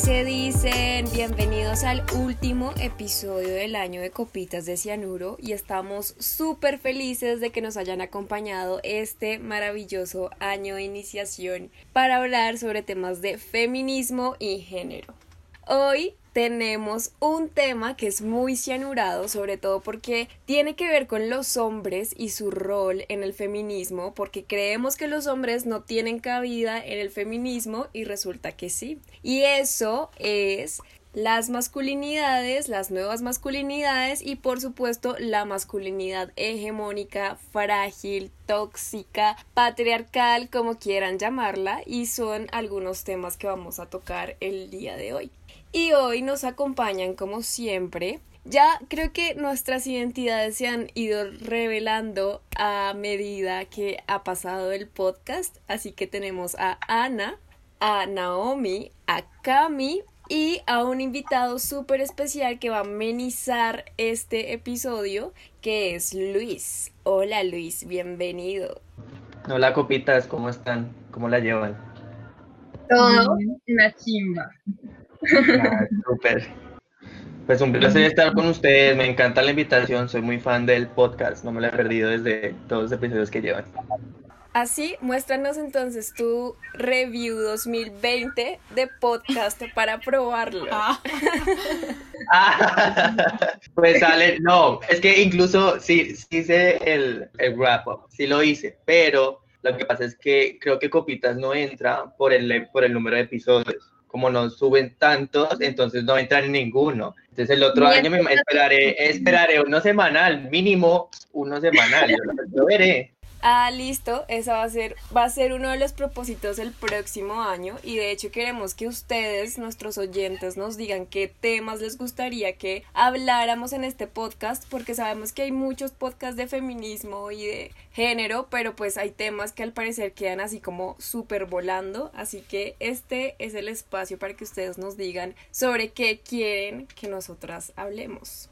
se dicen? Bienvenidos al último episodio del año de Copitas de Cianuro y estamos súper felices de que nos hayan acompañado este maravilloso año de iniciación para hablar sobre temas de feminismo y género. Hoy tenemos un tema que es muy cianurado, sobre todo porque tiene que ver con los hombres y su rol en el feminismo, porque creemos que los hombres no tienen cabida en el feminismo y resulta que sí. Y eso es las masculinidades, las nuevas masculinidades y por supuesto la masculinidad hegemónica, frágil, tóxica, patriarcal, como quieran llamarla, y son algunos temas que vamos a tocar el día de hoy. Y hoy nos acompañan como siempre. Ya creo que nuestras identidades se han ido revelando a medida que ha pasado el podcast, así que tenemos a Ana, a Naomi, a Cami y a un invitado súper especial que va a amenizar este episodio, que es Luis. Hola Luis, bienvenido. Hola copitas, ¿cómo están? ¿Cómo la llevan? Todo una chimba. Ah, súper. Pues un placer estar con ustedes, me encanta la invitación, soy muy fan del podcast, no me lo he perdido desde todos los episodios que llevan. Así, muéstranos entonces tu review 2020 de podcast para probarlo. Ah. pues sale, no, es que incluso sí, sí hice el, el wrap up, sí lo hice, pero lo que pasa es que creo que Copitas no entra por el, por el número de episodios como no suben tantos, entonces no entran en ninguno. Entonces el otro año me esperaré, esperaré uno semanal, mínimo uno semanal, yo lo veré. Ah, listo, esa va a ser va a ser uno de los propósitos del próximo año y de hecho queremos que ustedes, nuestros oyentes, nos digan qué temas les gustaría que habláramos en este podcast porque sabemos que hay muchos podcasts de feminismo y de género, pero pues hay temas que al parecer quedan así como súper volando, así que este es el espacio para que ustedes nos digan sobre qué quieren que nosotras hablemos.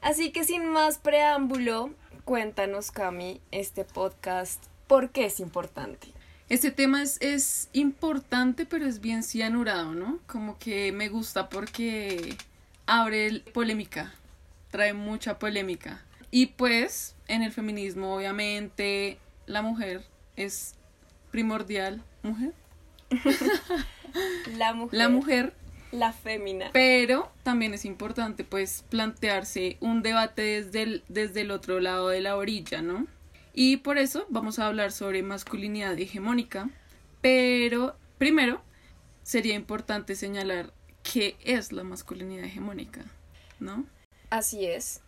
Así que sin más preámbulo, Cuéntanos, Cami, este podcast, ¿por qué es importante? Este tema es, es importante, pero es bien cianurado, ¿no? Como que me gusta porque abre polémica, trae mucha polémica. Y pues, en el feminismo, obviamente, la mujer es primordial. ¿Mujer? la mujer. La mujer la fémina. Pero también es importante pues plantearse un debate desde el, desde el otro lado de la orilla, ¿no? Y por eso vamos a hablar sobre masculinidad hegemónica, pero primero sería importante señalar qué es la masculinidad hegemónica, ¿no? Así es.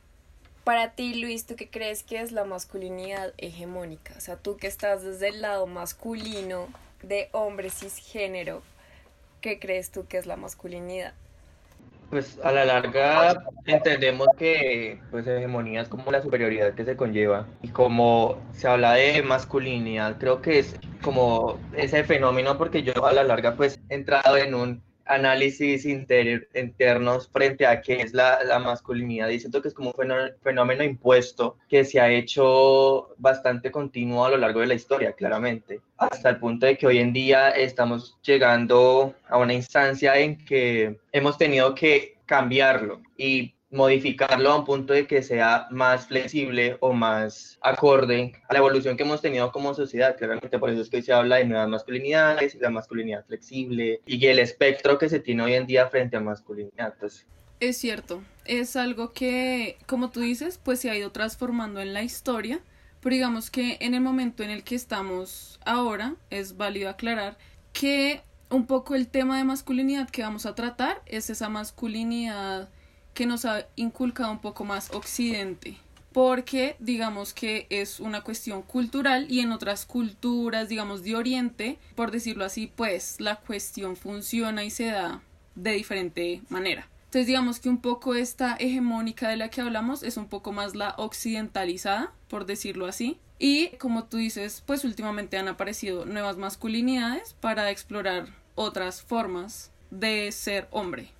Para ti, Luis, ¿tú qué crees que es la masculinidad hegemónica? O sea, tú que estás desde el lado masculino de hombre cisgénero, ¿qué crees tú que es la masculinidad? Pues a la larga entendemos que pues hegemonía es como la superioridad que se conlleva y como se habla de masculinidad creo que es como ese fenómeno porque yo a la larga pues he entrado en un análisis internos frente a qué es la, la, masculinidad. Y siento que es como un fenómeno impuesto que se ha hecho bastante continuo a lo largo de la historia, claramente, hasta el punto de que hoy en día estamos llegando a una instancia en que hemos tenido que cambiarlo. Y modificarlo a un punto de que sea más flexible o más acorde a la evolución que hemos tenido como sociedad. Claramente por eso es que hoy se habla de nuevas masculinidades, la masculinidad flexible y el espectro que se tiene hoy en día frente a masculinidad. Pues. Es cierto, es algo que, como tú dices, pues se ha ido transformando en la historia, pero digamos que en el momento en el que estamos ahora, es válido aclarar que un poco el tema de masculinidad que vamos a tratar es esa masculinidad que nos ha inculcado un poco más Occidente, porque digamos que es una cuestión cultural y en otras culturas, digamos, de Oriente, por decirlo así, pues la cuestión funciona y se da de diferente manera. Entonces digamos que un poco esta hegemónica de la que hablamos es un poco más la occidentalizada, por decirlo así. Y como tú dices, pues últimamente han aparecido nuevas masculinidades para explorar otras formas de ser hombre.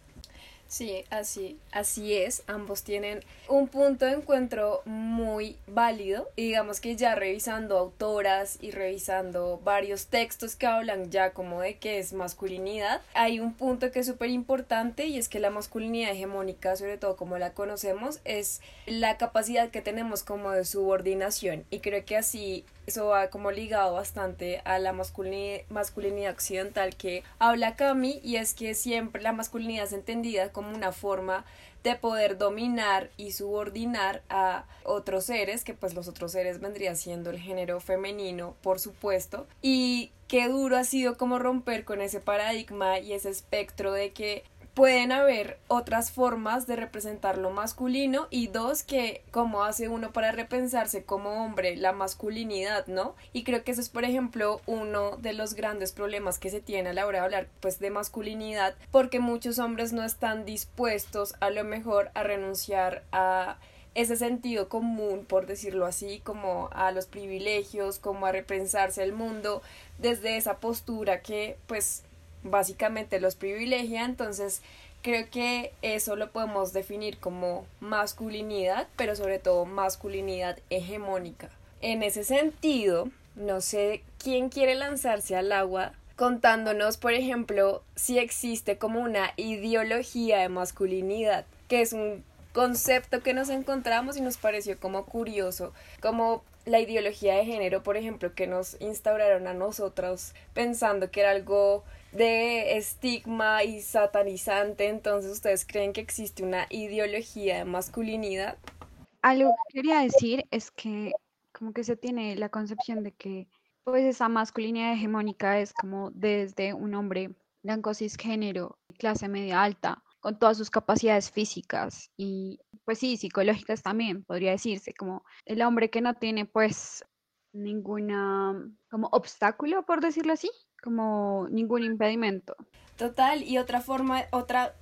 Sí, así, así es. Ambos tienen un punto de encuentro muy válido. Y digamos que ya revisando autoras y revisando varios textos que hablan ya como de qué es masculinidad, hay un punto que es súper importante y es que la masculinidad hegemónica, sobre todo como la conocemos, es la capacidad que tenemos como de subordinación. Y creo que así eso va como ligado bastante a la masculinidad, masculinidad occidental que habla Cami y es que siempre la masculinidad es entendida como una forma de poder dominar y subordinar a otros seres, que pues los otros seres vendría siendo el género femenino, por supuesto, y qué duro ha sido como romper con ese paradigma y ese espectro de que pueden haber otras formas de representar lo masculino y dos que cómo hace uno para repensarse como hombre la masculinidad, ¿no? Y creo que eso es por ejemplo uno de los grandes problemas que se tiene a la hora de hablar pues de masculinidad porque muchos hombres no están dispuestos a lo mejor a renunciar a ese sentido común, por decirlo así, como a los privilegios, como a repensarse el mundo desde esa postura que pues básicamente los privilegia, entonces creo que eso lo podemos definir como masculinidad, pero sobre todo masculinidad hegemónica. En ese sentido, no sé quién quiere lanzarse al agua contándonos, por ejemplo, si existe como una ideología de masculinidad, que es un concepto que nos encontramos y nos pareció como curioso, como la ideología de género, por ejemplo, que nos instauraron a nosotros pensando que era algo de estigma y satanizante, entonces ustedes creen que existe una ideología de masculinidad? Algo que quería decir es que como que se tiene la concepción de que pues esa masculinidad hegemónica es como desde un hombre blanco cisgénero, clase media alta, con todas sus capacidades físicas y pues sí, psicológicas también, podría decirse, como el hombre que no tiene pues ninguna como obstáculo, por decirlo así, como ningún impedimento. Total, y otra forma, otra,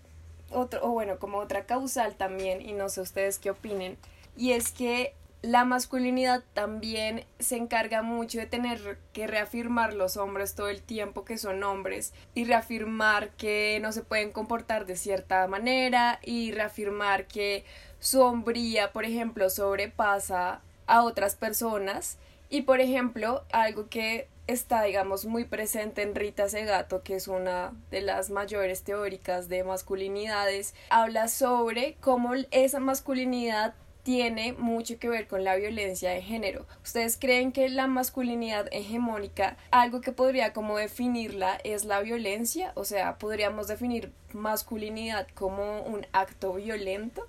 otro, o bueno, como otra causal también, y no sé ustedes qué opinen, y es que la masculinidad también se encarga mucho de tener que reafirmar los hombres todo el tiempo que son hombres y reafirmar que no se pueden comportar de cierta manera y reafirmar que su hombría, por ejemplo, sobrepasa a otras personas y por ejemplo, algo que está, digamos, muy presente en Rita Segato, que es una de las mayores teóricas de masculinidades, habla sobre cómo esa masculinidad tiene mucho que ver con la violencia de género. ¿Ustedes creen que la masculinidad hegemónica, algo que podría como definirla es la violencia? O sea, ¿podríamos definir masculinidad como un acto violento?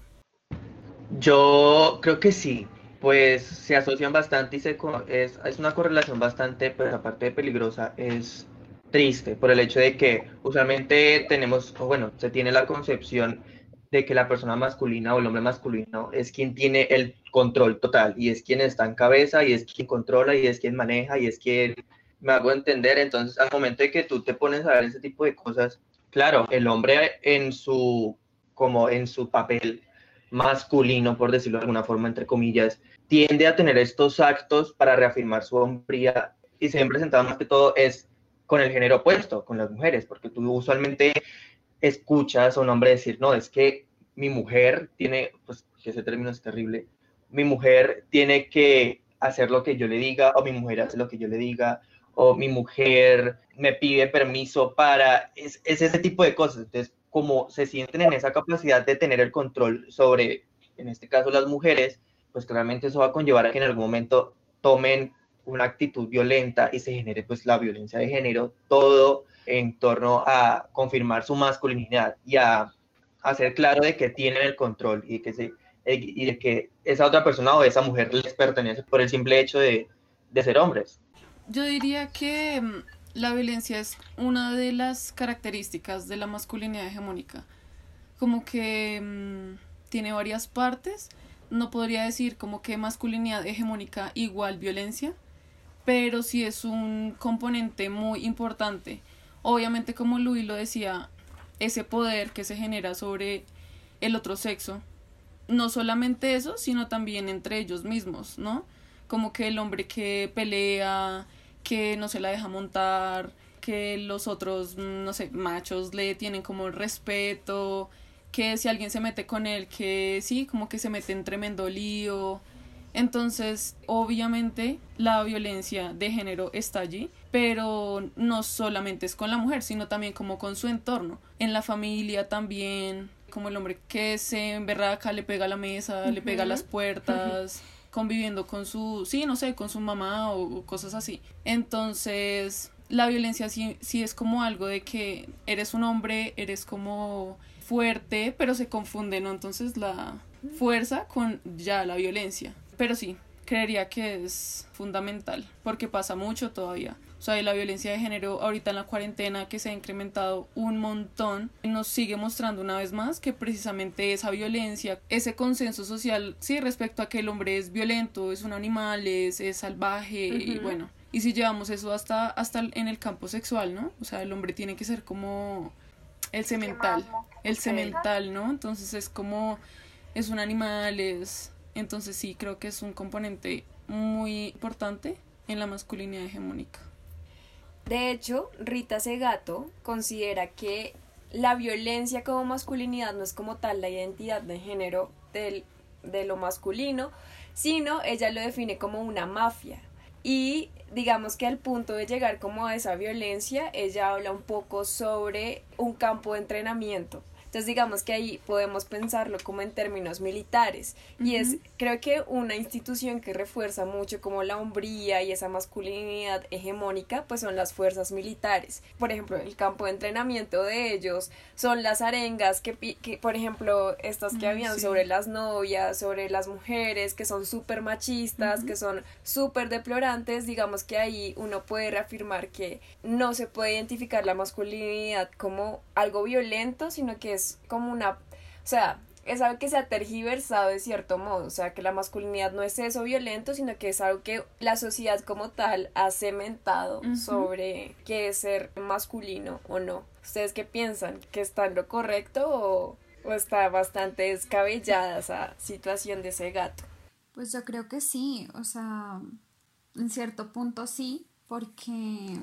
Yo creo que sí pues se asocian bastante y se, es, una correlación bastante, pues, aparte de peligrosa, es triste por el hecho de que usualmente tenemos, o bueno, se tiene la concepción de que la persona masculina o el hombre masculino es quien tiene el control total y es quien está en cabeza y es quien controla y es quien maneja y es quien me hago entender. Entonces, al momento de que tú te pones a ver ese tipo de cosas, claro, el hombre en su, como en su papel masculino, por decirlo de alguna forma, entre comillas, tiende a tener estos actos para reafirmar su hombría y se ven presentados más que todo es con el género opuesto, con las mujeres, porque tú usualmente escuchas a un hombre decir, no, es que mi mujer tiene, pues que ese término es terrible, mi mujer tiene que hacer lo que yo le diga, o mi mujer hace lo que yo le diga, o mi mujer me pide permiso para, es, es ese tipo de cosas. Entonces, como se sienten en esa capacidad de tener el control sobre, en este caso, las mujeres, pues claramente eso va a conllevar a que en algún momento tomen una actitud violenta y se genere pues la violencia de género, todo en torno a confirmar su masculinidad y a hacer claro de que tienen el control y, que se, y de que esa otra persona o esa mujer les pertenece por el simple hecho de, de ser hombres. Yo diría que mm, la violencia es una de las características de la masculinidad hegemónica. Como que mm, tiene varias partes. No podría decir como que masculinidad hegemónica igual violencia, pero sí es un componente muy importante. Obviamente, como Luis lo decía, ese poder que se genera sobre el otro sexo. No solamente eso, sino también entre ellos mismos, ¿no? Como que el hombre que pelea, que no se la deja montar, que los otros, no sé, machos le tienen como respeto, que si alguien se mete con él, que sí, como que se mete en tremendo lío. Entonces, obviamente, la violencia de género está allí, pero no solamente es con la mujer, sino también como con su entorno. En la familia también, como el hombre que se emberraca, le pega a la mesa, le pega a las puertas, conviviendo con su, sí, no sé, con su mamá o, cosas así. Entonces, la violencia sí, sí es como algo de que eres un hombre, eres como fuerte, pero se confunde, ¿no? Entonces la fuerza con ya la violencia. Pero sí, creería que es fundamental, porque pasa mucho todavía. O sea, la violencia de género ahorita en la cuarentena que se ha incrementado un montón, nos sigue mostrando una vez más que precisamente esa violencia, ese consenso social, sí, respecto a que el hombre es violento, es un animal, es, salvaje, y bueno, y si llevamos eso hasta, hasta en el campo sexual, ¿no? O sea, el hombre tiene que ser como el cemental, el cemental, ¿no? Entonces es como, es un animal, es... Entonces sí, creo que es un componente muy importante en la masculinidad hegemónica. De hecho, Rita Segato considera que la violencia como masculinidad no es como tal la identidad de género del, de lo masculino, sino ella lo define como una mafia. Y digamos que al punto de llegar como a esa violencia, ella habla un poco sobre un campo de entrenamiento. Entonces digamos que ahí podemos pensarlo como en términos militares. Y es creo que una institución que refuerza mucho como la hombría y esa masculinidad hegemónica pues son las fuerzas militares. Por ejemplo, el campo de entrenamiento de ellos son las arengas que, que por ejemplo estas que habían sobre las novias, sobre las mujeres que son súper machistas, que son súper deplorantes, digamos que ahí uno puede reafirmar que no se puede identificar la masculinidad como algo violento, sino que como una, o sea, es algo que se ha tergiversado de cierto modo, o sea, que la masculinidad no es eso violento, sino que es algo que la sociedad como tal ha cementado sobre qué es ser masculino o no. ¿Ustedes qué piensan? ¿Que está en lo correcto o, o está bastante descabellada esa situación de ese gato? Pues yo creo que sí, o sea, en cierto punto sí, porque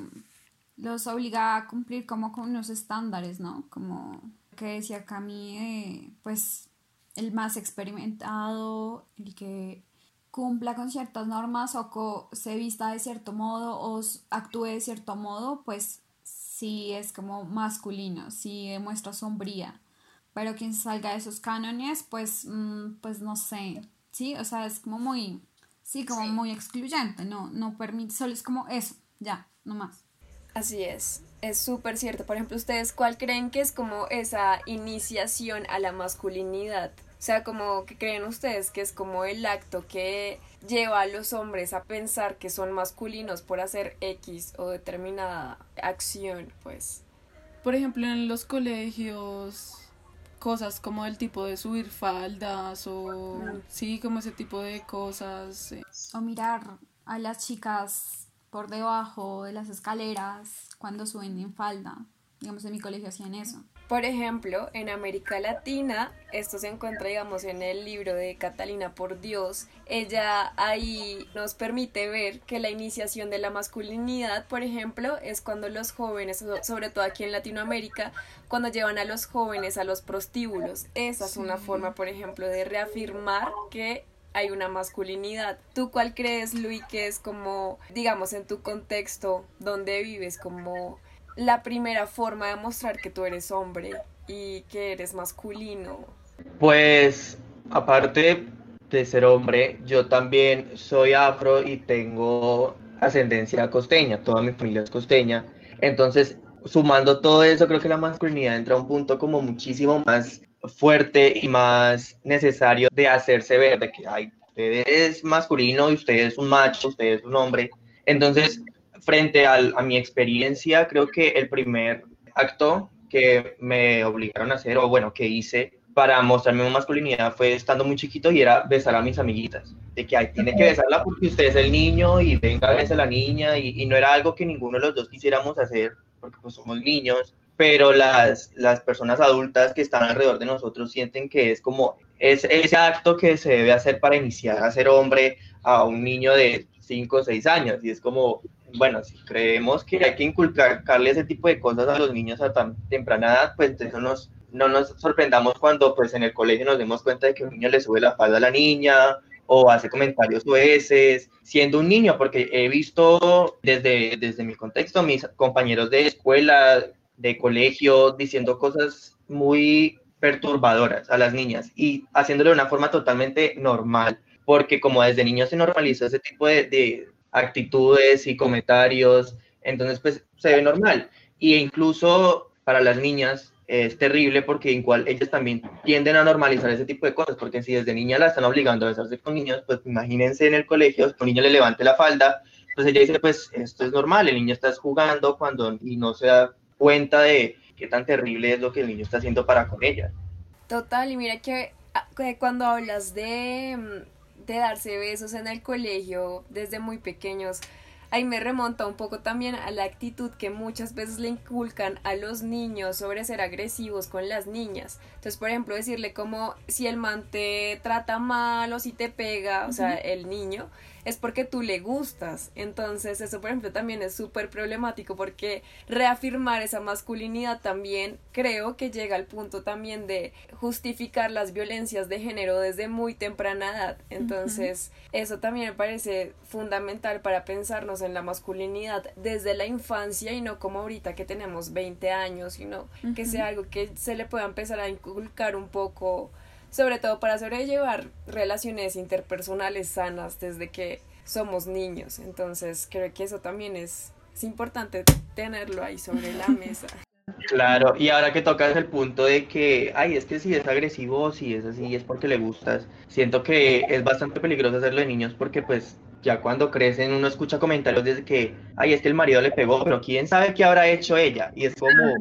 los obliga a cumplir como con unos estándares, ¿no? Como que decía Cami, eh, pues el más experimentado, el que cumpla con ciertas normas o se vista de cierto modo o actúe de cierto modo, pues sí es como masculino, sí demuestra sombría. Pero quien salga de esos cánones, pues, mm, pues no sé, sí, o sea, es como muy, sí, como muy excluyente, no, no permite, solo es como eso, ya, no más. Así es es súper cierto. Por ejemplo, ¿ustedes cuál creen que es como esa iniciación a la masculinidad? O sea, como que creen ustedes que es como el acto que lleva a los hombres a pensar que son masculinos por hacer X o determinada acción, pues. Por ejemplo, en los colegios, cosas como el tipo de subir faldas o mm. sí, como ese tipo de cosas. O mirar a las chicas por debajo de las escaleras cuando suben en falda. Digamos, en mi colegio hacían eso. Por ejemplo, en América Latina, esto se encuentra, digamos, en el libro de Catalina por Dios. Ella ahí nos permite ver que la iniciación de la masculinidad, por ejemplo, es cuando los jóvenes, sobre todo aquí en Latinoamérica, cuando llevan a los jóvenes a los prostíbulos. Esa es una forma, por ejemplo, de reafirmar que hay una masculinidad. ¿Tú cuál crees, Luis, que es como, digamos, en tu contexto donde vives, como la primera forma de mostrar que tú eres hombre y que eres masculino? Pues, aparte de ser hombre, yo también soy afro y tengo ascendencia costeña, toda mi familia es costeña. Entonces, sumando todo eso, creo que la masculinidad entra a un punto como muchísimo más fuerte y más necesario de hacerse ver, de que hay, usted es masculino y usted es un macho, usted es un hombre. Entonces, frente a mi experiencia, creo que el primer acto que me obligaron a hacer, o bueno, que hice para mostrarme mi masculinidad fue estando muy chiquito y era besar a mis amiguitas. De que hay tiene que besarla porque usted es el niño y venga, a la niña. Y, y, no era algo que ninguno de los dos quisiéramos hacer porque pues somos niños pero las, las personas adultas que están alrededor de nosotros sienten que es como es ese acto que se debe hacer para iniciar a ser hombre a un niño de 5 o 6 años. Y es como, bueno, si creemos que hay que inculcarle ese tipo de cosas a los niños a tan temprana edad, pues eso nos, no nos sorprendamos cuando pues en el colegio nos demos cuenta de que un niño le sube la falda a la niña o hace comentarios oeces, siendo un niño, porque he visto desde, desde mi contexto mis compañeros de escuela, de colegio, diciendo cosas muy perturbadoras a las niñas y haciéndolo de una forma totalmente normal, porque como desde niño se normalizó ese tipo de, de actitudes y comentarios, entonces pues se ve normal. Y incluso para las niñas es terrible porque igual ellas también tienden a normalizar ese tipo de cosas, porque si desde niña la están obligando a besarse con niños, pues imagínense en el colegio, que un niño le levante la falda, pues ella dice, pues esto es normal, el niño está jugando cuando y no se da cuenta de qué tan terrible es lo que el niño está haciendo para con ella. Total, y mira que, ah, cuando hablas de, mm, de darse besos en el colegio desde muy pequeños, ahí me remonta un poco también a la actitud que muchas veces le inculcan a los niños sobre ser agresivos con las niñas. Entonces, por ejemplo, decirle como si el man te trata mal o si te pega, o sea, el niño, es porque tú le gustas. Entonces, eso, por ejemplo, también es súper problemático porque reafirmar esa masculinidad también creo que llega al punto también de justificar las violencias de género desde muy temprana edad. Entonces, eso también me parece fundamental para pensarnos en la masculinidad desde la infancia y no como ahorita que tenemos 20 años, sino que sea algo que se le pueda empezar a inculcar un poco sobre todo para sobrellevar relaciones interpersonales sanas desde que somos niños. Entonces creo que eso también es, es importante tenerlo ahí sobre la mesa. Claro, y ahora que tocas el punto de que, ay, es que si es agresivo, si es así, es porque le gustas, siento que es bastante peligroso hacerlo de niños porque pues ya cuando crecen uno escucha comentarios de que, ay, es que el marido le pegó, pero quién sabe qué habrá hecho ella. Y es como,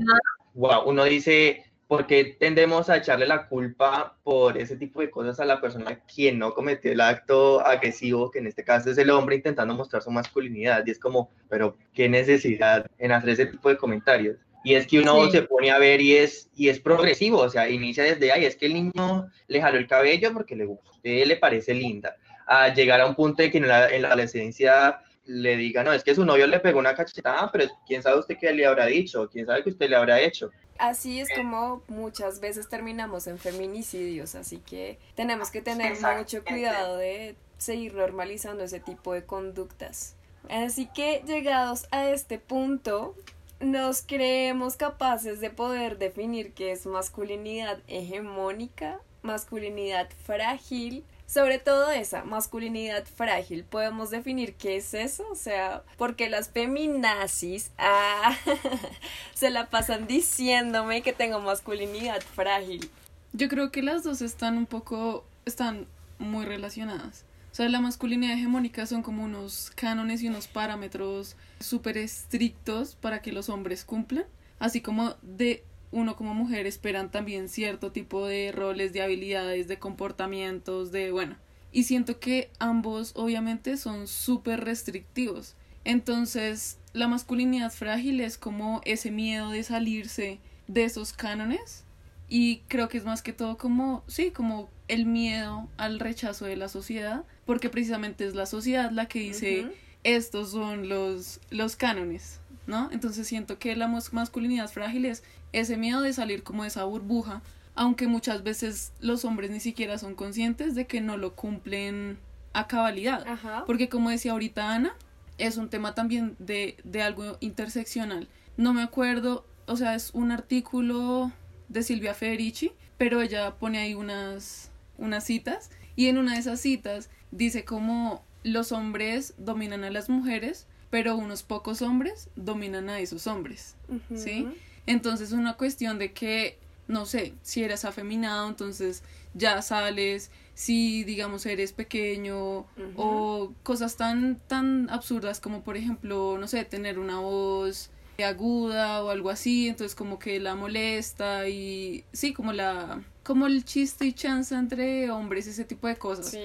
wow, uno dice, porque tendemos a echarle la culpa por ese tipo de cosas a la persona quien no cometió el acto agresivo, que en este caso es el hombre intentando mostrar su masculinidad? Y es como, pero qué necesidad en hacer ese tipo de comentarios. Y es que uno se pone a ver y es, y es progresivo, o sea, inicia desde ahí, es que el niño le jaló el cabello porque le gusta, le parece linda, a llegar a un punto de que en la, en la adolescencia le diga, no, es que su novio le pegó una cachetada, pero quién sabe usted qué le habrá dicho, quién sabe qué usted le habrá hecho. Así es como muchas veces terminamos en feminicidios, así que tenemos que tener mucho cuidado de seguir normalizando ese tipo de conductas. Así que llegados a este punto, nos creemos capaces de poder definir qué es masculinidad hegemónica, masculinidad frágil, sobre todo esa masculinidad frágil, podemos definir qué es eso, o sea, porque las feminazis ah, se la pasan diciéndome que tengo masculinidad frágil. Yo creo que las dos están un poco, están muy relacionadas. O sea, la masculinidad hegemónica son como unos cánones y unos parámetros súper estrictos para que los hombres cumplan, así como de uno como mujer esperan también cierto tipo de roles, de habilidades, de comportamientos, de bueno. Y siento que ambos obviamente son súper restrictivos. Entonces, la masculinidad frágil es como ese miedo de salirse de esos cánones. Y creo que es más que todo como, sí, como el miedo al rechazo de la sociedad, porque precisamente es la sociedad la que dice, estos son los, los cánones, ¿no? Entonces siento que la masculinidad frágil es ese miedo de salir como de esa burbuja, aunque muchas veces los hombres ni siquiera son conscientes de que no lo cumplen a cabalidad. Porque como decía ahorita Ana, es un tema también de, de algo interseccional. No me acuerdo, o sea, es un artículo de Silvia Federici, pero ella pone ahí unas, unas citas y en una de esas citas dice como los hombres dominan a las mujeres, pero unos pocos hombres dominan a esos hombres, ¿sí? Entonces es una cuestión de que, no sé, si eres afeminado, entonces ya sales, si digamos eres pequeño o cosas tan, tan absurdas como por ejemplo, no sé, tener una voz aguda o algo así, entonces como que la molesta y sí, como la como el chiste y chanza entre hombres, ese tipo de cosas.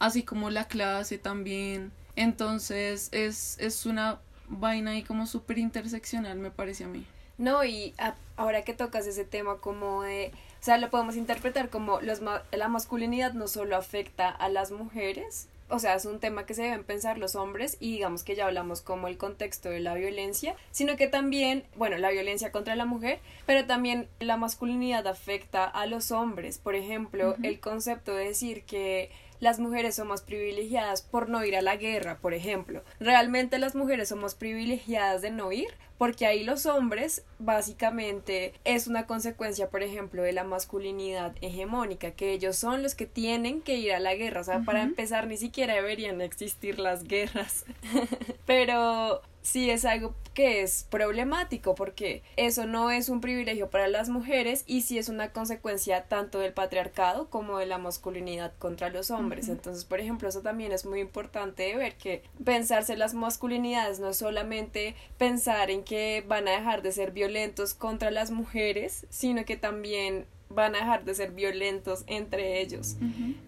Así como la clase también. Entonces es, es una vaina ahí como súper interseccional, me parece a mí. No, y ahora que tocas ese tema como de, o sea, lo podemos interpretar como los, la masculinidad no solo afecta a las mujeres, o sea, es un tema que se deben pensar los hombres y digamos que ya hablamos como el contexto de la violencia, sino que también, bueno, la violencia contra la mujer, pero también la masculinidad afecta a los hombres. Por ejemplo, el concepto de decir que las mujeres somos privilegiadas por no ir a la guerra, por ejemplo. Realmente las mujeres somos privilegiadas de no ir porque ahí los hombres básicamente es una consecuencia, por ejemplo, de la masculinidad hegemónica, que ellos son los que tienen que ir a la guerra. O sea, para empezar, ni siquiera deberían existir las guerras. Pero sí es algo que es problemático porque eso no es un privilegio para las mujeres y sí es una consecuencia tanto del patriarcado como de la masculinidad contra los hombres. Entonces, por ejemplo, eso también es muy importante ver que pensarse las masculinidades no es solamente pensar en que van a dejar de ser violentos contra las mujeres, sino que también van a dejar de ser violentos entre ellos.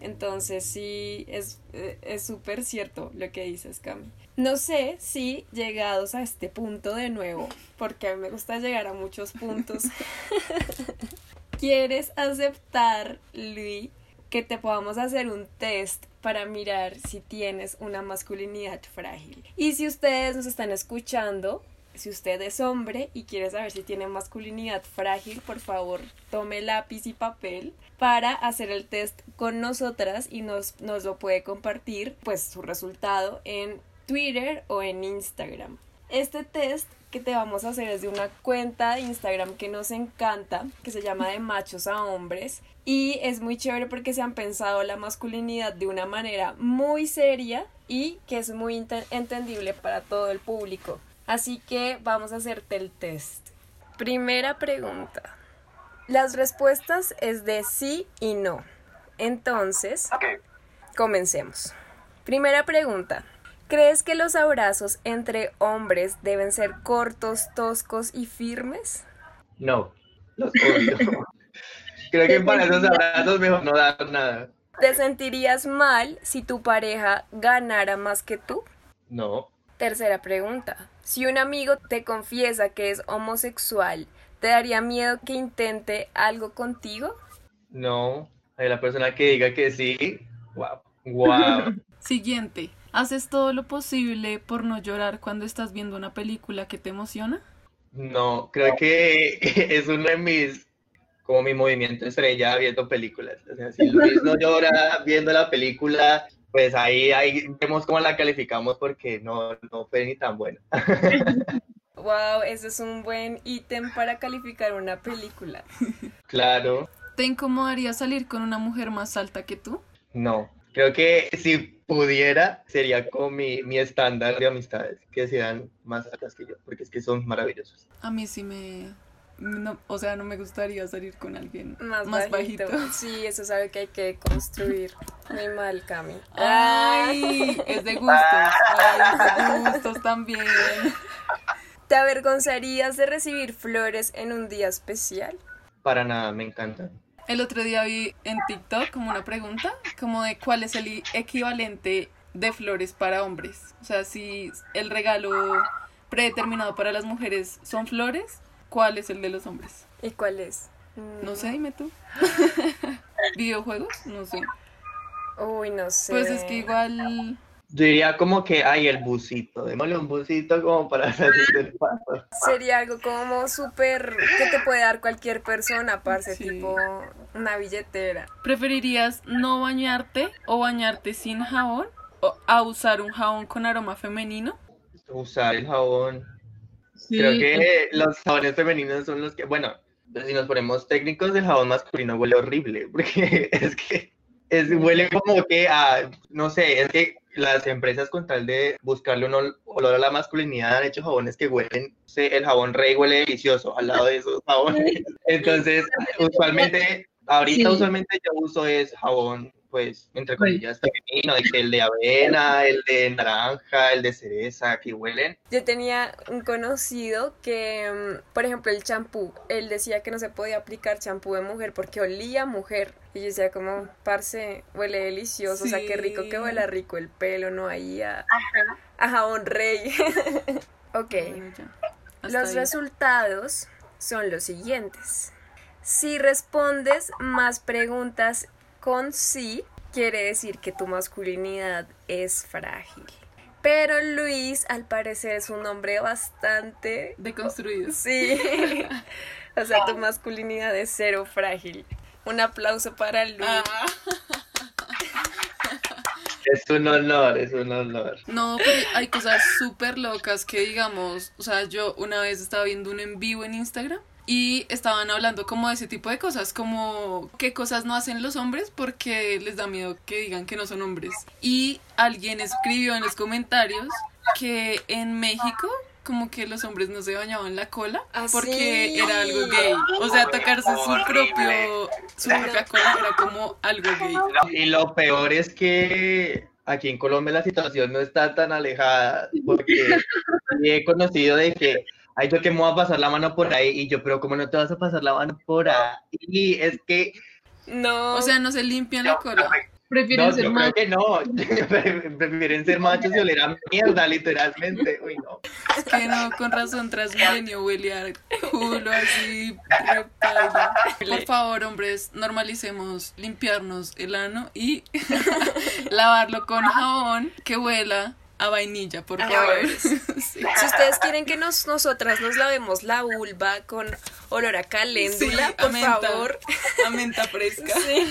Entonces sí, es eh, súper cierto lo que dices, Cami. No sé si llegados a este punto de nuevo, porque a mí me gusta llegar a muchos puntos, ¿quieres aceptar, Luis, que te podamos hacer un test para mirar si tienes una masculinidad frágil? Y si ustedes nos están escuchando, si usted es hombre y quiere saber si tiene masculinidad frágil, por favor tome lápiz y papel para hacer el test con nosotras y nos, nos lo puede compartir pues su resultado en Twitter o en Instagram. Este test que te vamos a hacer es de una cuenta de Instagram que nos encanta, que se llama de machos a hombres y es muy chévere porque se han pensado la masculinidad de una manera muy seria y que es muy entendible para todo el público. Así que vamos a hacerte el test. Primera pregunta. Las respuestas es de sí y no. Entonces, comencemos. Primera pregunta. ¿Crees que los abrazos entre hombres deben ser cortos, toscos y firmes? No, los odio. Creo que para esos abrazos mejor no dar nada. ¿Te sentirías mal si tu pareja ganara más que tú? No. Tercera pregunta. Si un amigo te confiesa que es homosexual, ¿te daría miedo que intente algo contigo? No. Hay la persona que diga que sí. Wow. Wow. Siguiente. ¿Haces todo lo posible por no llorar cuando estás viendo una película que te emociona? No, creo que es uno de mis, como mi movimiento estrella viendo películas. O sea, si Luis no llora viendo la película, pues ahí, ahí vemos cómo la calificamos porque no, no fue ni tan buena. wow, eso es un buen ítem para calificar una película. Claro. ¿Te incomodaría salir con una mujer más alta que tú? No, creo que si pudiera sería como mi, mi estándar de amistades, que sean más altas que yo, porque es que son maravillosos. A mí sí me, no, o sea, no me gustaría salir con alguien más, bajito. Sí, eso es algo que hay que construir. Muy mal, Cami. Ay, es de gustos. Ay, es de gustos también. ¿Te avergonzarías de recibir flores en un día especial? Para nada, me encanta. El otro día vi en TikTok como una pregunta, como de cuál es el equivalente de flores para hombres. O sea, si el regalo predeterminado para las mujeres son flores, ¿Cuál es el de los hombres? ¿Y cuál es? No sé, dime tú. ¿Videojuegos? No sé. Uy, no sé. Pues es que igual. Yo diría como que hay el busito, démosle un busito como para salir del paso. Sería algo como súper que te puede dar cualquier persona, parce, tipo una billetera. ¿Preferirías no bañarte o bañarte sin jabón o a usar un jabón con aroma femenino? Usar el jabón Creo que los jabones femeninos son los que, bueno, si nos ponemos técnicos, el jabón masculino huele horrible, porque es que es, huele como que a, no sé, es que las empresas con tal de buscarle un olor a la masculinidad han hecho jabones que huelen, el jabón rey huele delicioso al lado de esos jabones. Entonces, usualmente, ahorita usualmente yo uso es jabón pues, entre comillas, femenino, de que el de avena, el de naranja, el de cereza, que huelen. Yo tenía un conocido que, mm, por ejemplo, el champú, él decía que no se podía aplicar champú de mujer porque olía mujer. Y yo decía como, parce, huele delicioso, o sea, qué rico que huele rico el pelo, no ahí a, a jabón rey. ok. Los resultados son los siguientes. Si respondes más preguntas con sí, quiere decir que tu masculinidad es frágil. Pero Luis, al parecer, es un hombre bastante... Deconstruido. Sí. o sea, tu masculinidad es cero frágil. Un aplauso para Luis. Ah. Es un honor, es un honor. No, pero hay cosas súper locas que digamos, o sea, yo una vez estaba viendo un en vivo en Instagram y estaban hablando como de ese tipo de cosas, como qué cosas no hacen los hombres porque les da miedo que digan que no son hombres. Y alguien escribió en los comentarios que en México como que los hombres no se bañaban la cola ¿Ah, porque sí? era algo gay. O sea, tocarse su propio su propia cola era como algo gay. Y lo peor es que aquí en Colombia la situación no está tan alejada, porque he conocido de que, ay, yo que me voy a pasar la mano por ahí, y yo, pero ¿cómo no te vas a pasar la mano por ahí? Y es que, No. O sea, no se limpian la cola. Prefieren no, ser yo más. creo que no, prefieren ser machos y oler a mierda, literalmente, uy, no. Es que no, con razón Transmilenio huele a culo así, repaila. Por favor, hombres, normalicemos limpiarnos el ano y lavarlo con jabón que huela a vainilla, por A favor. Sí. Si ustedes quieren que nos, nosotras nos lavemos la vulva con olor a caléndula, Sí, a por menta. favor, A menta fresca. sí.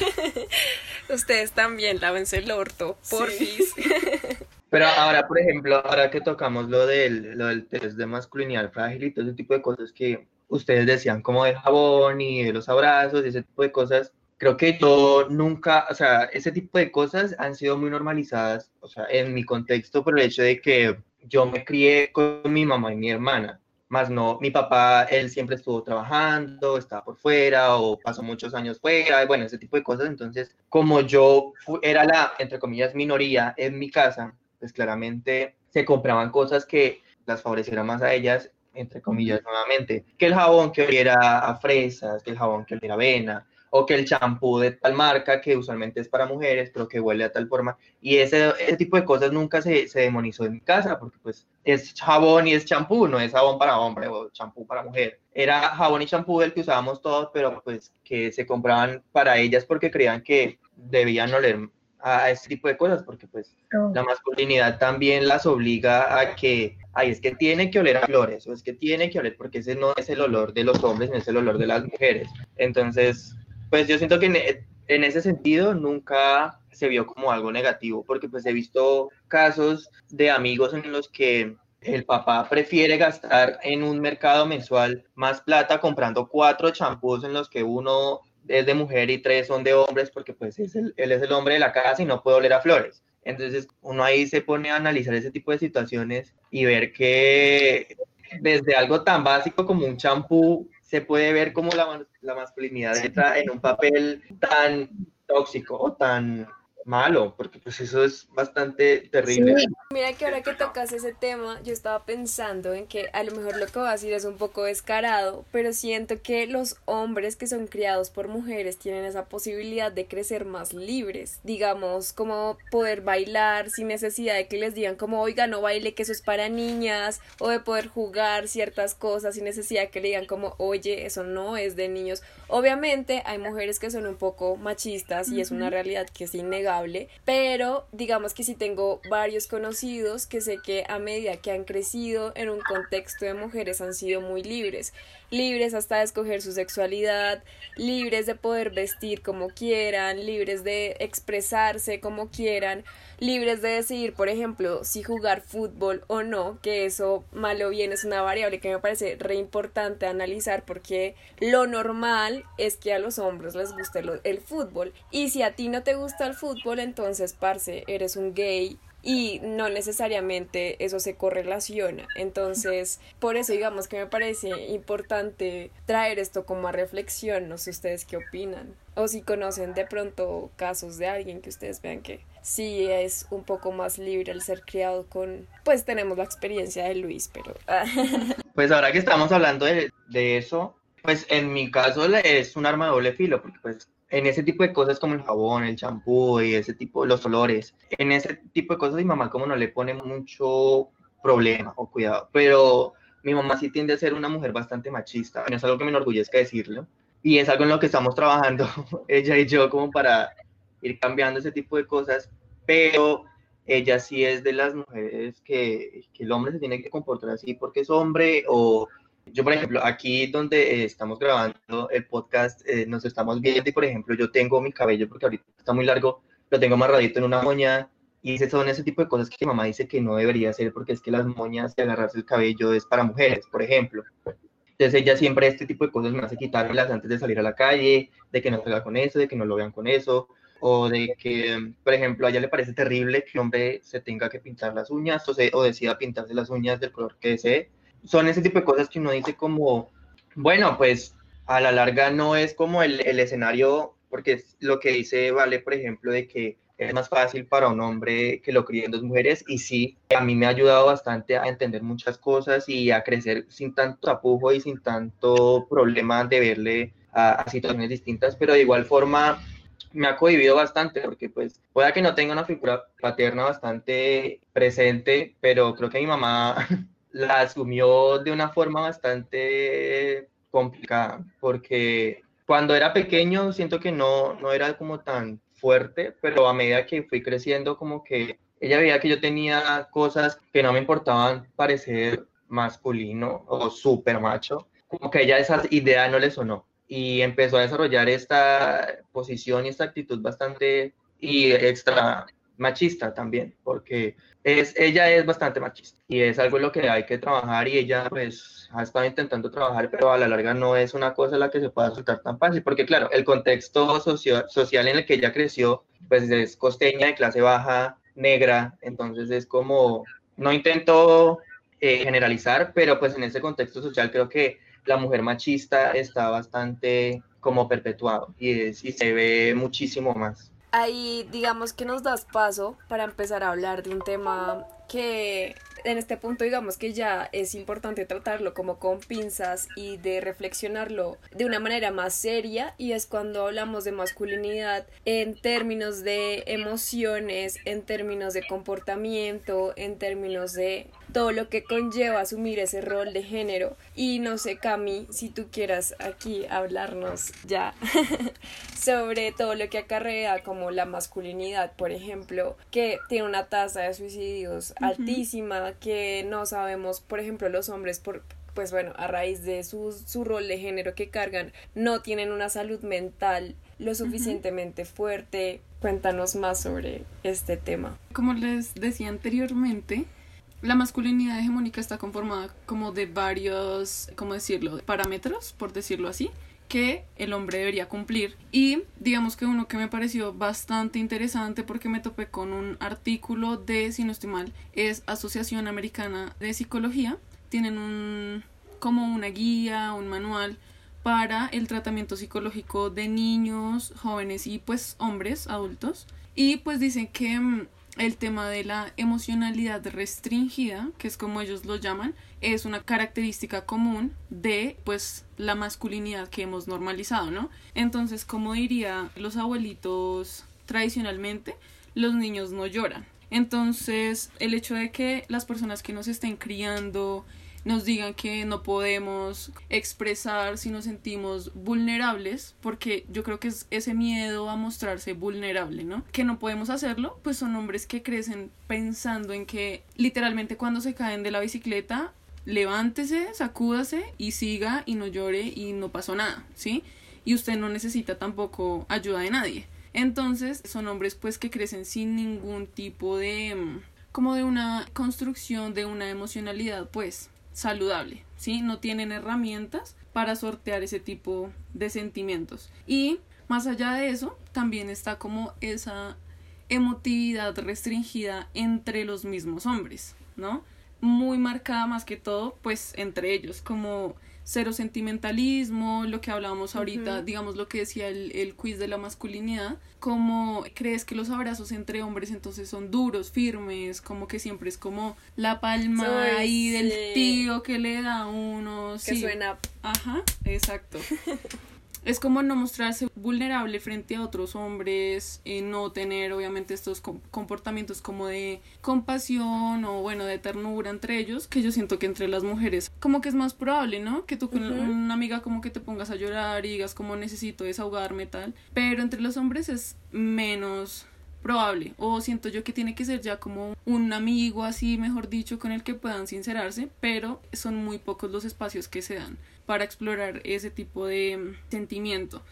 ustedes también lávense el orto, porfis. Pero ahora, por ejemplo, ahora que tocamos lo del, lo del test de masculinidad frágil y todo ese tipo de cosas que ustedes decían, como del jabón y de los abrazos y ese tipo de cosas, creo que yo nunca, o sea, ese tipo de cosas han sido muy normalizadas, o sea, en mi contexto por el hecho de que yo me crié con mi mamá y mi hermana, más no, mi papá, él siempre estuvo trabajando, estaba por fuera o pasó muchos años fuera, y bueno, ese tipo de cosas, entonces, como yo era la, entre comillas, minoría en mi casa, pues claramente se compraban cosas que las favorecieran más a ellas, entre comillas, nuevamente, que el jabón que oliera a fresas, que el jabón que oliera a avena, o que el champú de tal marca que usualmente es para mujeres, pero que huele a tal forma. Y ese, ese tipo de cosas nunca se, se demonizó en mi casa, porque pues es jabón y es champú, no es jabón para hombre o champú para mujer. Era jabón y champú el que usábamos todos, pero pues que se compraban para ellas porque creían que debían oler a ese tipo de cosas, porque pues la masculinidad también las obliga a que, ay, es que tiene que oler a flores, o es que tiene que oler, porque ese no es el olor de los hombres, no es el olor de las mujeres. Entonces, pues yo siento que en, ese sentido nunca se vio como algo negativo, porque pues he visto casos de amigos en los que el papá prefiere gastar en un mercado mensual más plata comprando cuatro champús en los que uno es de mujer y tres son de hombres, porque pues es él es el hombre de la casa y no puede oler a flores. Entonces uno ahí se pone a analizar ese tipo de situaciones y ver que desde algo tan básico como un champú se puede ver como la, la masculinidad entra en un papel tan tóxico o tan malo, porque pues eso es bastante terrible. Sí, Mira que ahora que tocas ese tema, yo estaba pensando en que a lo mejor lo que voy a decir es un poco descarado, pero siento que los hombres que son criados por mujeres tienen esa posibilidad de crecer más libres, digamos, como poder bailar sin necesidad de que les digan como, oiga, no baile, que eso es para niñas, o de poder jugar ciertas cosas sin necesidad de que le digan como, oye, eso no es de niños. Obviamente hay mujeres que son un poco machistas y es una realidad que es innegable, pero digamos que sí tengo varios conocidos que sé que a medida que han crecido en un contexto de mujeres han sido muy libres, libres hasta de escoger su sexualidad, libres de poder vestir como quieran, libres de expresarse como quieran, libres de decidir, por ejemplo, si jugar fútbol o no, que eso mal o bien es una variable que me parece re importante analizar porque lo normal es que a los hombres les guste lo- el fútbol. Y si a ti no te gusta el fútbol, entonces, parce, eres un gay y no necesariamente eso se correlaciona. Entonces, por eso digamos que me parece importante traer esto como a reflexión, no sé ustedes qué opinan. O si conocen de pronto casos de alguien que ustedes vean que sí es un poco más libre el ser criado con, pues tenemos la experiencia de Luis, pero... Pues ahora que estamos hablando de, de eso, pues en mi caso es un arma de doble filo, porque pues en ese tipo de cosas como el jabón, el champú y ese tipo, los olores, en ese tipo de cosas mi mamá como no le pone mucho problema o cuidado, pero mi mamá sí tiende a ser una mujer bastante machista, no es algo que me enorgullezca decirlo, y es algo en lo que estamos trabajando ella y yo como para ir cambiando ese tipo de cosas, pero ella sí es de las mujeres que, que el hombre se tiene que comportar así porque es hombre o yo, por ejemplo, aquí donde estamos grabando el podcast, eh, nos estamos viendo y, por ejemplo, yo tengo mi cabello, porque ahorita está muy largo, lo tengo amarradito en una moña, y son ese tipo de cosas que mi mamá dice que no debería hacer, porque es que las moñas de agarrarse el cabello es para mujeres, por ejemplo. Entonces ella siempre este tipo de cosas me hace quitármelas antes de salir a la calle, de que no salga con eso, de que no lo vean con eso, o de que, por ejemplo, a ella le parece terrible que un hombre se tenga que pintar las uñas o, se, o decida pintarse las uñas del color que desee, son ese tipo de cosas que uno dice como, bueno, pues a la larga no es como el, el escenario, porque es lo que dice Vale, por ejemplo, de que es más fácil para un hombre que lo críen dos mujeres y sí, a mí me ha ayudado bastante a entender muchas cosas y a crecer sin tanto apujo y sin tanto problema de verle a, a situaciones distintas, pero de igual forma me ha cohibido bastante porque pues pueda que no tenga una figura paterna bastante presente, pero creo que mi mamá la asumió de una forma bastante complicada, porque cuando era pequeño siento que no, no era como tan fuerte, pero a medida que fui creciendo como que ella veía que yo tenía cosas que no me importaban parecer masculino o súper macho, como que ella esa idea no le sonó y empezó a desarrollar esta posición y esta actitud bastante y extra machista también, porque es, ella es bastante machista y es algo en lo que hay que trabajar y ella pues ha estado intentando trabajar, pero a la larga no es una cosa en la que se pueda soltar tan fácil, porque claro, el contexto social en el que ella creció pues es costeña de clase baja, negra, entonces es como, no intento eh, generalizar, pero pues en ese contexto social creo que la mujer machista está bastante como perpetuado y, es, y se ve muchísimo más ahí digamos que nos das paso para empezar a hablar de un tema que en este punto digamos que ya es importante tratarlo como con pinzas y de reflexionarlo de una manera más seria y es cuando hablamos de masculinidad en términos de emociones, en términos de comportamiento, en términos de todo lo que conlleva asumir ese rol de género. Y no sé, Cami, si tú quieras aquí hablarnos ya sobre todo lo que acarrea como la masculinidad, por ejemplo, que tiene una tasa de suicidios altísima, que no sabemos, por ejemplo, los hombres por pues bueno, a raíz de su, su rol de género que cargan, no tienen una salud mental lo suficientemente fuerte. Cuéntanos más sobre este tema. Como les decía anteriormente, la masculinidad hegemónica está conformada como de varios, ¿cómo decirlo?, parámetros, por decirlo así, que el hombre debería cumplir. Y digamos que uno que me pareció bastante interesante porque me topé con un artículo de, si no estoy mal, es Asociación Americana de Psicología. Tienen un como una guía, un manual para el tratamiento psicológico de niños, jóvenes y pues hombres adultos. Y pues dicen que mm, el tema de la emocionalidad restringida, que es como ellos lo llaman, es una característica común de pues la masculinidad que hemos normalizado, ¿no? Entonces, como diría los abuelitos tradicionalmente, los niños no lloran. Entonces, el hecho de que las personas que nos estén criando nos digan que no podemos expresar si nos sentimos vulnerables, porque yo creo que es ese miedo a mostrarse vulnerable, ¿no? Que no podemos hacerlo, pues son hombres que crecen pensando en que literalmente cuando se caen de la bicicleta, levántese, sacúdase y siga y no llore y no pasó nada, ¿sí? Y usted no necesita tampoco ayuda de nadie. Entonces, son hombres pues que crecen sin ningún tipo de mm, como de una construcción de una emocionalidad pues saludable, ¿sí? No tienen herramientas para sortear ese tipo de sentimientos. Y más allá de eso, también está como esa emotividad restringida entre los mismos hombres, ¿no? Muy marcada más que todo, pues entre ellos, como cero sentimentalismo, lo que hablábamos ahorita, digamos lo que decía el, el, quiz de la masculinidad, como crees que los abrazos entre hombres entonces son duros, firmes, como que siempre es como la palma ahí del tío que le da a uno. Que suena. Ajá, exacto. es como no mostrarse vulnerable frente a otros hombres, eh, no tener obviamente estos comportamientos como de compasión o bueno, de ternura entre ellos, que yo siento que entre las mujeres como que es más probable, ¿no? Que tú con una amiga como que te pongas a llorar y digas como necesito desahogarme tal, pero entre los hombres es menos probable o siento yo que tiene que ser ya como un amigo así mejor dicho con el que puedan sincerarse pero son muy pocos los espacios que se dan para explorar ese tipo de mm, sentimiento.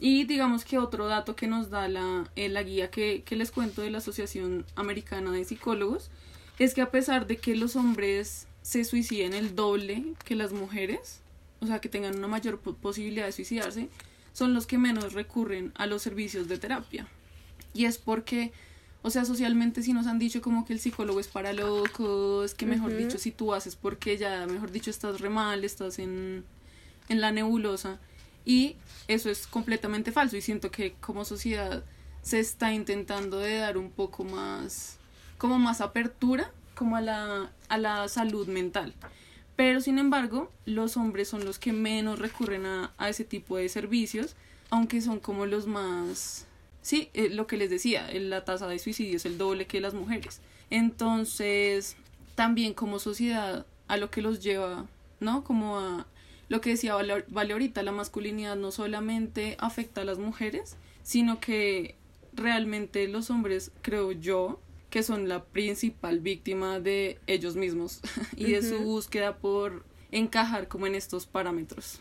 Y digamos que otro dato que nos da la, eh, la guía que, que les cuento de la Asociación Americana de Psicólogos es que a pesar de que los hombres se suiciden el doble que las mujeres, o sea, que tengan una mayor posibilidad de suicidarse, son los que menos recurren a los servicios de terapia. Y es porque o sea, socialmente sí nos han dicho como que el psicólogo es para locos, que mejor dicho, si tú haces porque ya, mejor dicho, estás re mal, estás en, en la nebulosa. Y eso es completamente falso. Y siento que como sociedad se está intentando de dar un poco más, como más apertura, como a la, a la salud mental. Pero sin embargo, los hombres son los que menos recurren a, a ese tipo de servicios, aunque son como los más Sí, eh, lo que les decía, la tasa de suicidio es el doble que las mujeres. Entonces, también como sociedad, a lo que los lleva, ¿no? Como a lo que decía vale, ahorita, la masculinidad no solamente afecta a las mujeres, sino que realmente los hombres, creo yo, que son la principal víctima de ellos mismos y de su búsqueda por encajar como en estos parámetros.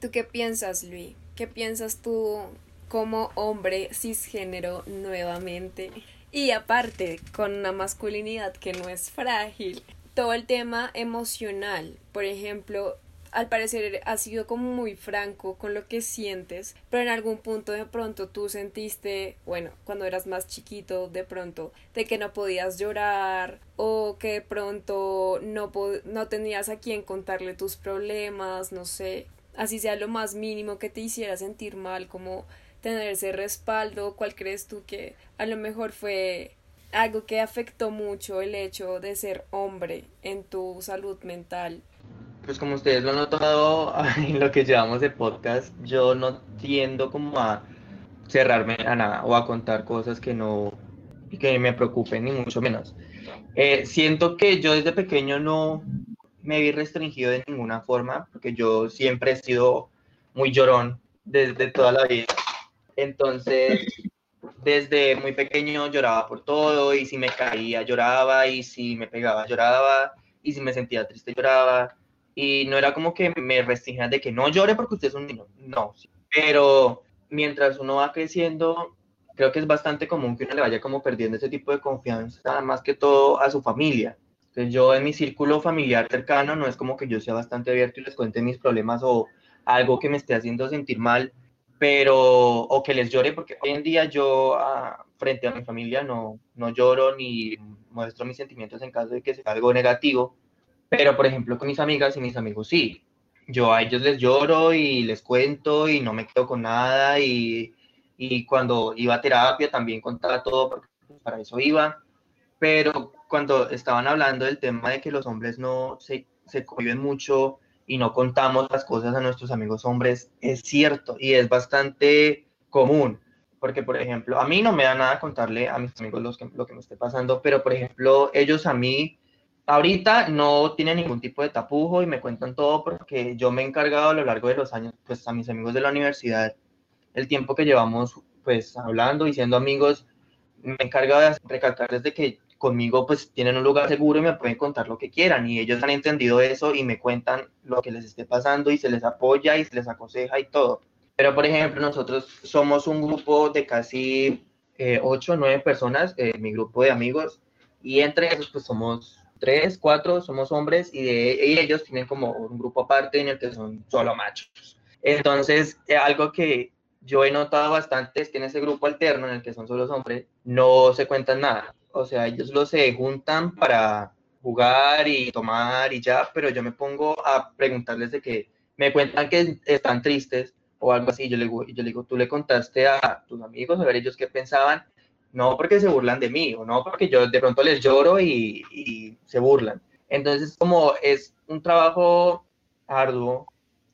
¿Tú qué piensas, Luis? ¿Qué piensas tú como hombre cisgénero nuevamente. Y aparte, con una masculinidad que no es frágil. Todo el tema emocional, por ejemplo, al parecer has sido como muy franco con lo que sientes, pero en algún punto de pronto tú sentiste, bueno, cuando eras más chiquito, de pronto, de que no podías llorar o que de pronto no, no tenías a quien contarle tus problemas, no sé, así sea lo más mínimo que te hiciera sentir mal, como tener ese respaldo? ¿Cuál crees tú que a lo mejor fue algo que afectó mucho el hecho de ser hombre en tu salud mental? Pues como ustedes lo han notado en lo que llevamos de podcast, yo no tiendo como a cerrarme a nada o a contar cosas que no que me preocupen ni mucho menos. Eh, siento que yo desde pequeño no me vi restringido de ninguna forma porque yo siempre he sido muy llorón desde toda la vida entonces, desde muy pequeño lloraba por todo y si me caía lloraba y si me pegaba lloraba y si me sentía triste lloraba. Y no era como que me restringían de que no llore porque usted es un niño, no, pero mientras uno va creciendo, creo que es bastante común que uno le vaya como perdiendo ese tipo de confianza, más que todo a su familia. Entonces yo en mi círculo familiar cercano no es como que yo sea bastante abierto y les cuente mis problemas o algo que me esté haciendo sentir mal, pero, o que les llore, porque hoy en día yo ah, frente a mi familia no, no lloro ni muestro mis sentimientos en caso de que sea algo negativo, pero por ejemplo con mis amigas y mis amigos sí, yo a ellos les lloro y les cuento y no me quedo con nada y, y cuando iba a terapia también contaba todo porque para eso iba, pero cuando estaban hablando del tema de que los hombres no se, se conviven mucho y no contamos las cosas a nuestros amigos hombres, es cierto y es bastante común. Porque, por ejemplo, a mí no me da nada contarle a mis amigos los que, lo que me esté pasando, pero, por ejemplo, ellos a mí ahorita no tienen ningún tipo de tapujo y me cuentan todo porque yo me he encargado a lo largo de los años, pues a mis amigos de la universidad, el tiempo que llevamos pues hablando y siendo amigos, me he encargado de recalcar desde que conmigo pues tienen un lugar seguro y me pueden contar lo que quieran y ellos han entendido eso y me cuentan lo que les esté pasando y se les apoya y se les aconseja y todo. Pero por ejemplo nosotros somos un grupo de casi eh, 8 o 9 personas, eh, mi grupo de amigos y entre esos pues somos 3, 4, somos hombres y, ellos tienen como un grupo aparte en el que son solo machos. Entonces eh, algo que yo he notado bastante es que en ese grupo alterno en el que son solo hombres no se cuentan nada o sea, ellos lo se juntan para jugar y tomar y ya, pero yo me pongo a preguntarles de que me cuentan que están tristes o algo así, yo le, yo le digo, tú le contaste a tus amigos a ver ellos qué pensaban, no porque se burlan de mí, o no porque yo de pronto les lloro y, y se burlan. Entonces, como es un trabajo arduo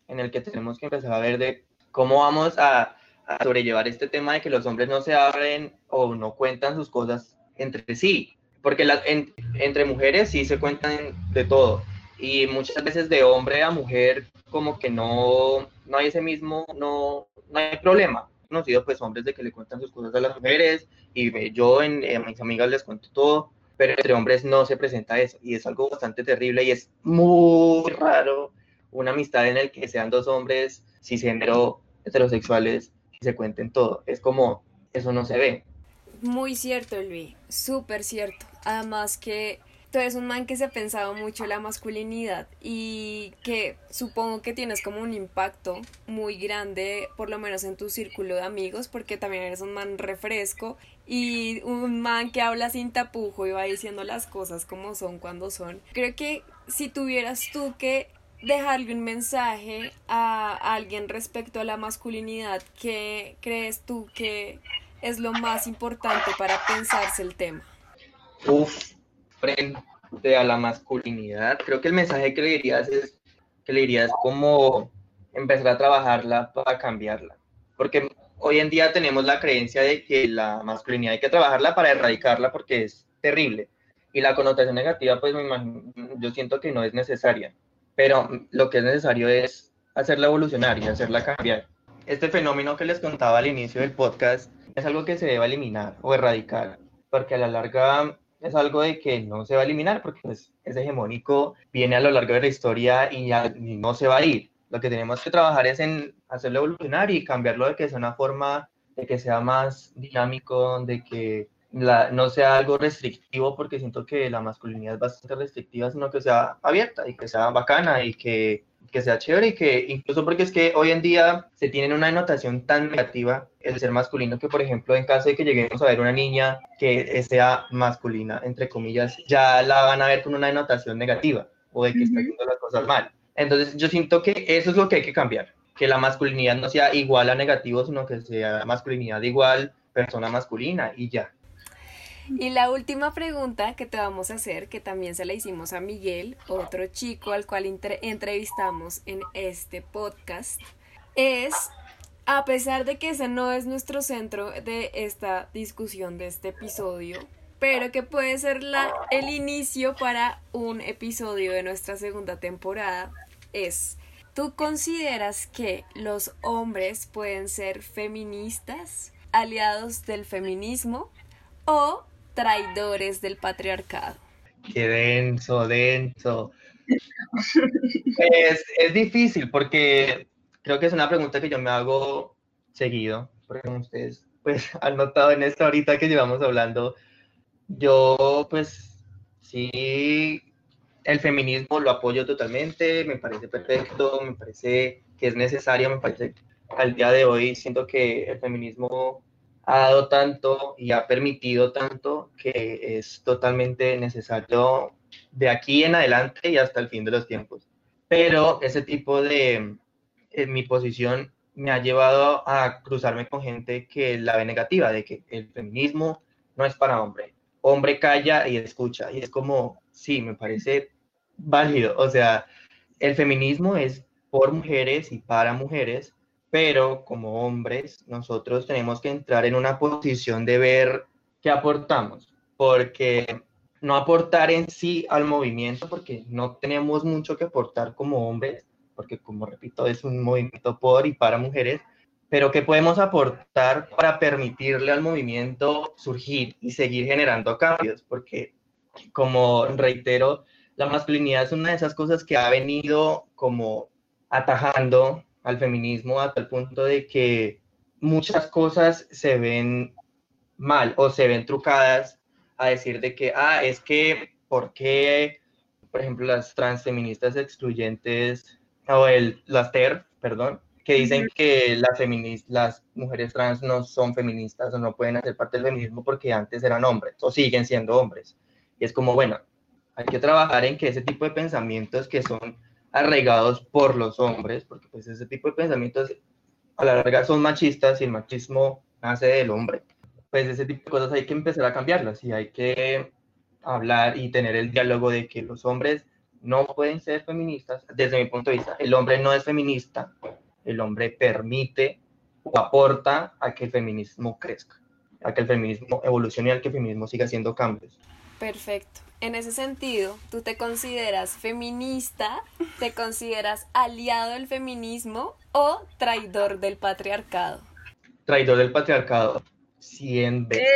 en el que tenemos que empezar a ver de ¿Cómo vamos a, a sobrellevar este tema de que los hombres no se abren o no cuentan sus cosas entre sí? Porque las, en- entre mujeres sí se cuentan de todo y muchas veces de hombre a mujer como que no, no hay ese mismo, no, no hay problema. He conocido pues hombres de que le cuentan sus cosas a las mujeres y yo en, a mis amigas les cuento todo, pero entre hombres no se presenta eso y es algo bastante terrible y es muy raro una amistad en el que sean dos hombres cisgénero heterosexuales y se cuenten todo. Es como, eso no se ve. Muy cierto, Luis, súper cierto. Además que tú eres un man que se ha pensado mucho la masculinidad y que supongo que tienes como un impacto muy grande, por lo menos en tu círculo de amigos, porque también eres un man refresco y un man que habla sin tapujo y va diciendo las cosas como son cuando son. Creo que si tuvieras tú que dejarle un mensaje a alguien respecto a la masculinidad, ¿qué crees tú que es lo más importante para pensarse el tema? Uf, frente a la masculinidad, creo que el mensaje que le dirías es que le dirías como empezar a trabajarla para cambiarla. Porque hoy en día tenemos la creencia de que la masculinidad hay que trabajarla para erradicarla porque es terrible. Y la connotación negativa, pues me imagino, yo siento que no es necesaria. Pero lo que es necesario es hacerla evolucionar y hacerla cambiar. Este fenómeno que les contaba al inicio del podcast es algo que se debe eliminar o erradicar, porque a la larga es algo de que no se va a eliminar, porque pues, es hegemónico, viene a lo largo de la historia y ya no se va a ir. Lo que tenemos que trabajar es en hacerlo evolucionar y cambiarlo de que sea una forma de que sea más dinámico, de que la, no sea algo restrictivo, porque siento que la masculinidad es bastante restrictiva, sino que sea abierta y que sea bacana y que, que sea chévere y que incluso porque es que hoy en día se tiene una denotación tan negativa el ser masculino que, por ejemplo, en caso de que lleguemos a ver una niña que sea masculina, entre comillas, ya la van a ver con una denotación negativa o de que está haciendo las cosas mal. Entonces yo siento que eso es lo que hay que cambiar, que la masculinidad no sea igual a negativo, sino que sea masculinidad igual persona masculina y ya. Y la última pregunta que te vamos a hacer, que también se la hicimos a Miguel, otro chico al cual entre entrevistamos en este podcast, es, a pesar de que ese no es nuestro centro de esta discusión, de este episodio, pero que puede ser la, el inicio para un episodio de nuestra segunda temporada, es, ¿tú consideras que los hombres pueden ser feministas, aliados del feminismo o traidores del patriarcado? Qué denso, denso. Es, es difícil porque creo que es una pregunta que yo me hago seguido, porque ustedes pues han notado en esta ahorita que llevamos hablando, yo pues sí, el feminismo lo apoyo totalmente, me parece perfecto, me parece que es necesario, me parece al día de hoy siento que el feminismo ha dado tanto y ha permitido tanto que es totalmente necesario de aquí en adelante y hasta el fin de los tiempos. Pero ese tipo de, en mi posición me ha llevado a cruzarme con gente que la ve negativa, de que el feminismo no es para hombre. Hombre calla y escucha. Y es como, sí, me parece válido. O sea, el feminismo es por mujeres y para mujeres, pero como hombres nosotros tenemos que entrar en una posición de ver qué aportamos, porque no aportar en sí al movimiento, porque no tenemos mucho que aportar como hombres, porque como repito, es un movimiento por y para mujeres, pero qué podemos aportar para permitirle al movimiento surgir y seguir generando cambios, porque como reitero, la masculinidad es una de esas cosas que ha venido como atajando al feminismo a tal punto de que muchas cosas se ven mal o se ven trucadas a decir de que, ah, es que, ¿por qué, por ejemplo, las transfeministas excluyentes o el, las TER, perdón, que dicen que las, feminist, las mujeres trans no son feministas o no pueden hacer parte del feminismo porque antes eran hombres o siguen siendo hombres? Y es como, bueno, hay que trabajar en que ese tipo de pensamientos que son arraigados por los hombres, porque pues ese tipo de pensamientos a la larga son machistas y el machismo nace del hombre. Pues ese tipo de cosas hay que empezar a cambiarlas y hay que hablar y tener el diálogo de que los hombres no pueden ser feministas desde mi punto de vista. El hombre no es feminista el hombre permite o aporta a que el feminismo crezca, a que el feminismo evolucione a que el feminismo siga haciendo cambios. Perfecto. En ese sentido, ¿tú te consideras feminista? ¿Te consideras aliado del feminismo o traidor del patriarcado? Traidor del patriarcado, 100 veces.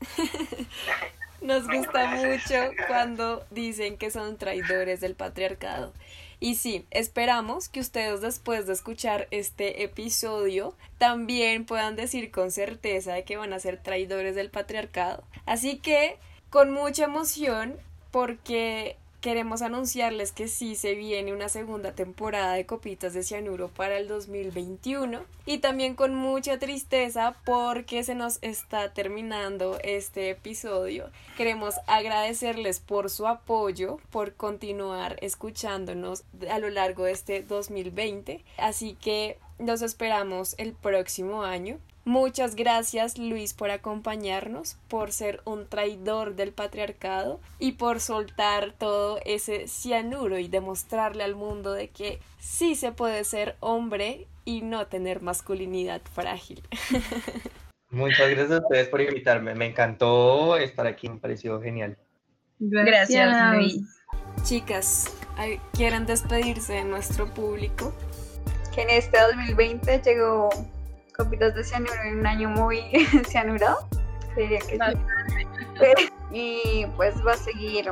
Nos gusta mucho cuando dicen que son traidores del patriarcado. Y sí, esperamos que ustedes después de escuchar este episodio también puedan decir con certeza de que van a ser traidores del patriarcado. Así que, con mucha emoción, porque queremos anunciarles que sí se viene una segunda temporada de Copitas de Cianuro para el 2021 y también con mucha tristeza porque se nos está terminando este episodio. Queremos agradecerles por su apoyo, por continuar escuchándonos a lo largo de este 2020. Así que nos esperamos el próximo año. Muchas gracias Luis por acompañarnos, por ser un traidor del patriarcado y por soltar todo ese cianuro y demostrarle al mundo de que sí se puede ser hombre y no tener masculinidad frágil. Muchas gracias a ustedes por invitarme, me encantó estar aquí, me pareció genial. Gracias, Luis. Chicas, ¿quieren despedirse de nuestro público? Que en este 2020 llegó copitas de cianuro en un año muy cianurado. Diría que sí. Y pues va a seguir,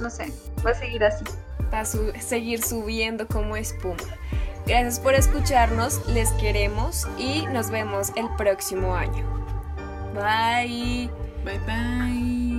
no sé, va a seguir así. Va a su seguir subiendo como espuma. Gracias por escucharnos, les queremos y nos vemos el próximo año. Bye. Bye bye.